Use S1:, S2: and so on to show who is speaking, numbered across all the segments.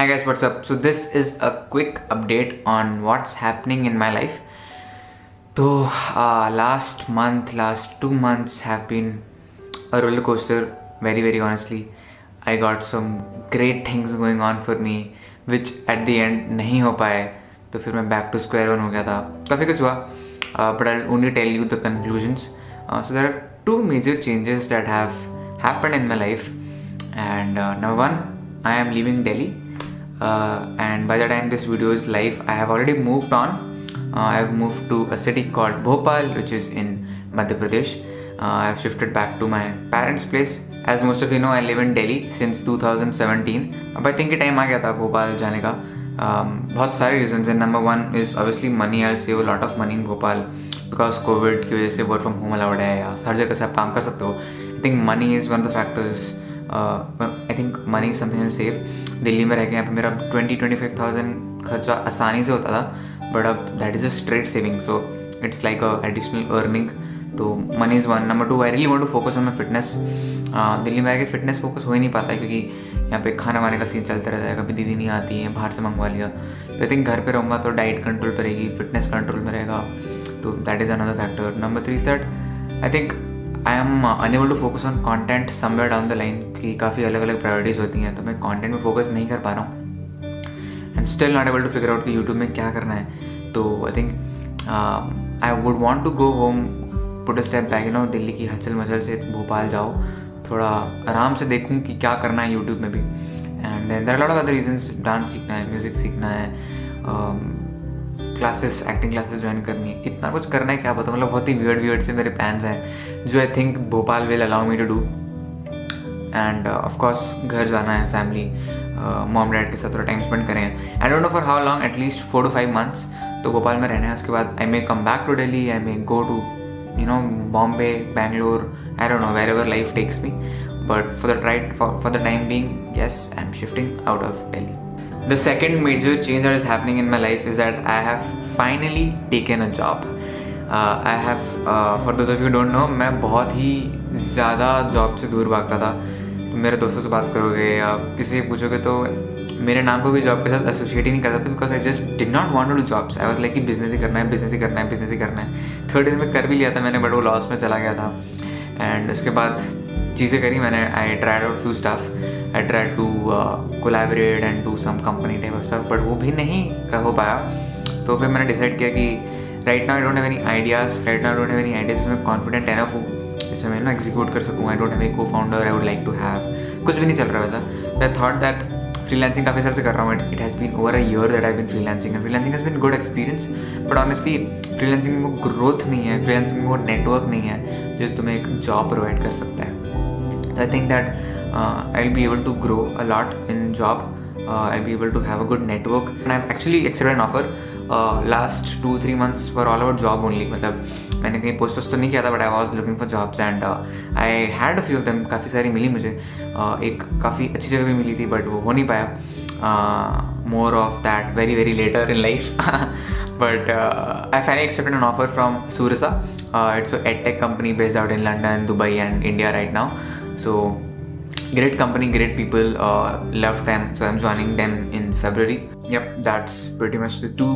S1: Hi guys, what's up? So this is a quick update on what's happening in my life. So uh, last month, last two months have been a roller coaster. Very, very honestly, I got some great things going on for me, which at the end नहीं हो पाए तो फिर मैं back to square one हो गया था काफ़ी कुछ हुआ but I only tell you the conclusions so there are two major changes that have happen in my life and number one I am living daily uh, and by the time this video is live i have already moved on uh, i have moved to a city called bhopal which is in madhya pradesh uh, i have shifted back to my parents place as most of you know i live in delhi since 2017 अब I think time आ गया था भोपाल जाने का um, बहुत सारे reason है number one is obviously money I save lot of money in Bhopal because covid की वजह से वर्क फ्रॉम होम अलाउड है या हर जगह से आप काम कर सकते हो I think money is one of the factors I think money something save Delhi में रह के यहाँ पे मेरा ट्वेंटी ट्वेंटी फाइव थाउज़ेंड खर्चा आसानी से होता था बट अब that is a straight saving so it's like a additional earning तो money is one number two I really want to focus on my fitness Delhi में आके फिटनेस फोकस हो ही नहीं पाता है, क्योंकि यहाँ पे खाना वाने का सीन चलता रहता है। कभी दीदी नहीं आती है, बाहर से मंगवा लिया। तो आई थिंक घर पे रहूँगा तो डाइट कंट्रोल पर रहेगी फिटनेस कंट्रोल में रहेगा। तो that is another factor number three set I think I am unable to focus on content somewhere down the line की काफ़ी अलग अलग प्रायोरिटीज़ होती हैं तो मैं कॉन्टेंट में फोकस नहीं कर पा रहा हूँ। I am still not able to figure out कि यूट्यूब में क्या करना है। तो I think I would want to go home put a step back no Delhi की हलचल मचल से भोपाल जाओ। थोड़ा आराम से देखूँ कि क्या करना है यूट्यूब में भी। And there lot of other reasons dance सीखना है म्यूज़िक सीखना है क्लासेस एक्टिंग क्लासेस ज्वाइन करनी है। इतना कुछ करना है, क्या पता? मतलब बहुत ही वियर्ड वियर्ड से मेरे प्लान्स हैं, जो I think Bhopal will allow me to do and of course घर जाना है फैमिली मॉम डैड के साथ थोड़ा टाइम स्पेंड करें। I don't know for how long at least four to five months तो भोपाल में रहना है। उसके बाद I may come back to Delhi I may go to you know Bombay Bangalore I don't know wherever life takes me but for the right for the time being yes I am shifting out of Delhi the second major change that is happening in my life is that I have finally taken a job. I have, uh, for those of you who don't know, मैं बहुत ही ज़्यादा job से दूर भागता था। तो मेरे दोस्तों से बात करोगे या किसी से पूछोगे तो मेरे नाम को भी जॉब के साथ एसोसिएट ही नहीं करता था because I just did not want to do jobs I was like कि बिज़नेस ही करना है बिज़नेस ही करना है बिज़नेस ही करना है। थर्ड ईयर में कर भी लिया था मैंने बट वो लॉस में चला गया था। एंड उसके बाद चीज़ें करी मैंने। I tried out few stuff I try to collaborate and do some company type of stuff but वो भी नहीं कर हो पाया। तो फिर मैंने डिसाइड किया कि right now I don't have any ideas right now don't have any ideas मैं कॉन्फिडेंट एनफ हूँ। जिसमें मैं ना एग्जीक्यूट कर सकूँ। I don't have any cofounder I would like to have कुछ भी नहीं चल रहा वैसा। आई थॉट दैट फ्रीलांसिंग काफ़ी साल से कर रहा हूँ। It has been over a year that I been freelancing and freelancing has been good experience but honestly freelancing में वो ग्रोथ नहीं है। फ्रीलांसिंग में वो नेटवर्क नहीं है, जो तुम्हें एक जॉब प्रोवाइड कर सकता है। I think that uh, I'll be able to grow a lot in job. Uh, I'll be able to have a good network. And I've actually accepted an offer. Uh, last two three months for all about job only. मतलब मैंने कहीं post तो नहीं किया था but I was looking for jobs and I had a few of them काफ़ी सारी मिली मुझे. Uh, एक काफ़ी अच्छी जगह भी मिली थी बट वो हो नहीं पाया. More of that very very later in life but I finally accepted an offer from Sursa it's ad tech company based out in London Dubai and India right now So great company, great people. Uh, love them, so I'm joining them in February. Yep, that's pretty much the two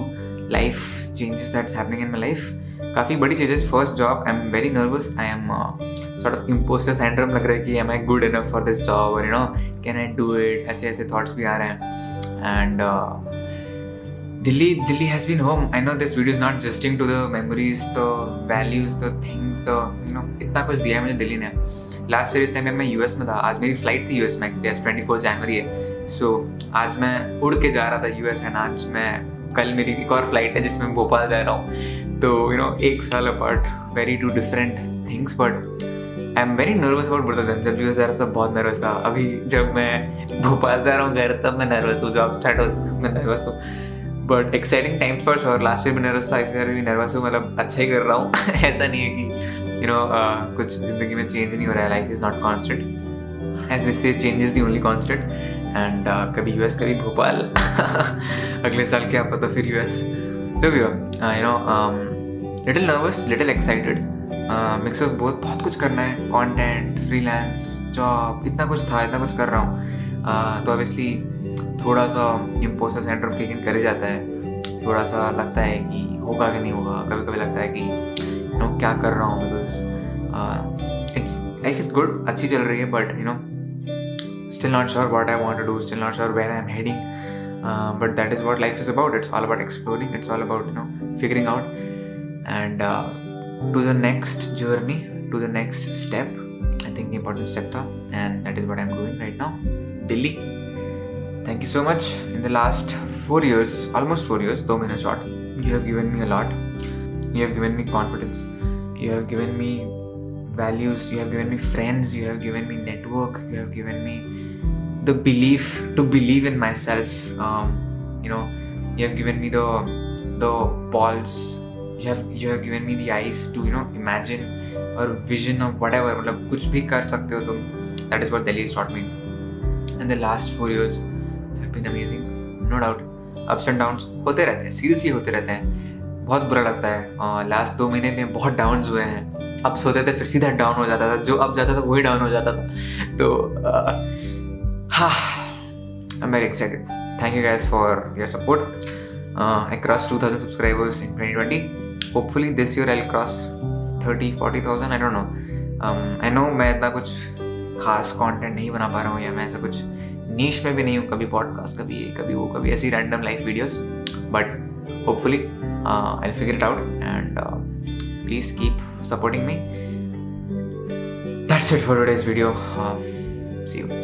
S1: life changes that's happening in my life. काफ़ी बड़ी चीज़ें first job I am very nervous I am sort of impostor syndrome लग रहा है कि am I good enough for this job और you know can I do it ऐसे ऐसे थॉट्स भी आ रहे हैं and Delhi Delhi has been home I know this video is not justice to the memories the values the things the you know इतना कुछ दिया है मुझे दिल्ली ने लास्ट इस टाइम में मैं यूएस में था। आज मेरी फ़्लाइट थी यूएस में एक्चुअली ट्वेंटी फोर जनवरी है। सो so, आज मैं उड़ के जा रहा था यूएस एंड आज मैं कल मेरी एक और फ़्लाइट है जिसमें मैं भोपाल जा रहा हूँ। तो यू नो एक साल apart very two different things but I am very nervous about बोलता था जब यूएस जा रहा था बहुत नर्वस था। अभी जब मैं भोपाल जा रहा हूँ घर तब मैं नर्वस हूँ जॉब स्टार्ट हो मैं नर्वस हूँ। But exciting times for sure last year में नर्वस था इस ईयर भी नर्वस हूँ। मतलब अच्छा ही कर रहा हूँ। ऐसा नहीं है कि यू नो uh, कुछ ज़िंदगी में चेंज नहीं हो रहा है। Life is not constant as this change is the only constant and कभी यू एस कभी भोपाल। अगले साल क्या पता फिर यू एस जो भी हो you know little nervous little excited mix of बहुत बहुत कुछ करना है। कॉन्टेंट फ्रीलांस जॉब इतना कुछ था इतना कुछ कर रहा हूँ। तो ऑब्वियसली थोड़ा सा इम्पोस्टर सेंड्रोम किक इन कर जाता है। थोड़ा सा लगता है कि होगा कि नहीं होगा। कभी कभी लगता है कि यू नो क्या कर रहा हूँ because it's life is good अच्छी चल रही है but you know still not sure what I want to do still not sure where I am heading but that is what life is about it's all about exploring it's all about you know figuring out and to the next journey to the next step I think important step था and that is what I am doing right now now. Delhi. Thank you so much. In the last four years, almost four years, though in a short, you have given me a lot. You have given me confidence. You have given me values. You have given me friends. You have given me network. You have given me the belief to believe in myself um, you know you have given me the the balls you have you have given me the eyes to you know imagine or vision of whatever मतलब कुछ भी कर सकते हो तुम that is what Delhi has taught me And the last four years been amazing no doubt ups and down होते रहते हैं सीरियसली होते रहते हैं। बहुत बुरा लगता है। हाँ, लास्ट दो महीने में बहुत डाउन हुए हैं। अप्स होते थे, फिर सीधा डाउन हो जाता था। जो अब जाता था, वही डाउन हो जाता था। तो हाँ very excited thank you guys for your support I cross two thousand subscribers in twenty twenty hopefully this year I cross thirty forty thousand I don't know I know मैं इतना कुछ खास कंटेंट नहीं बना पा रहा हूँ या मैं ऐसा कुछ नीच में भी नहीं हूँ, कभी पॉडकास्ट कभी ये, कभी वो, कभी ऐसी random life videos but hopefully I figure it out and please keep supporting me that's it for today's video see you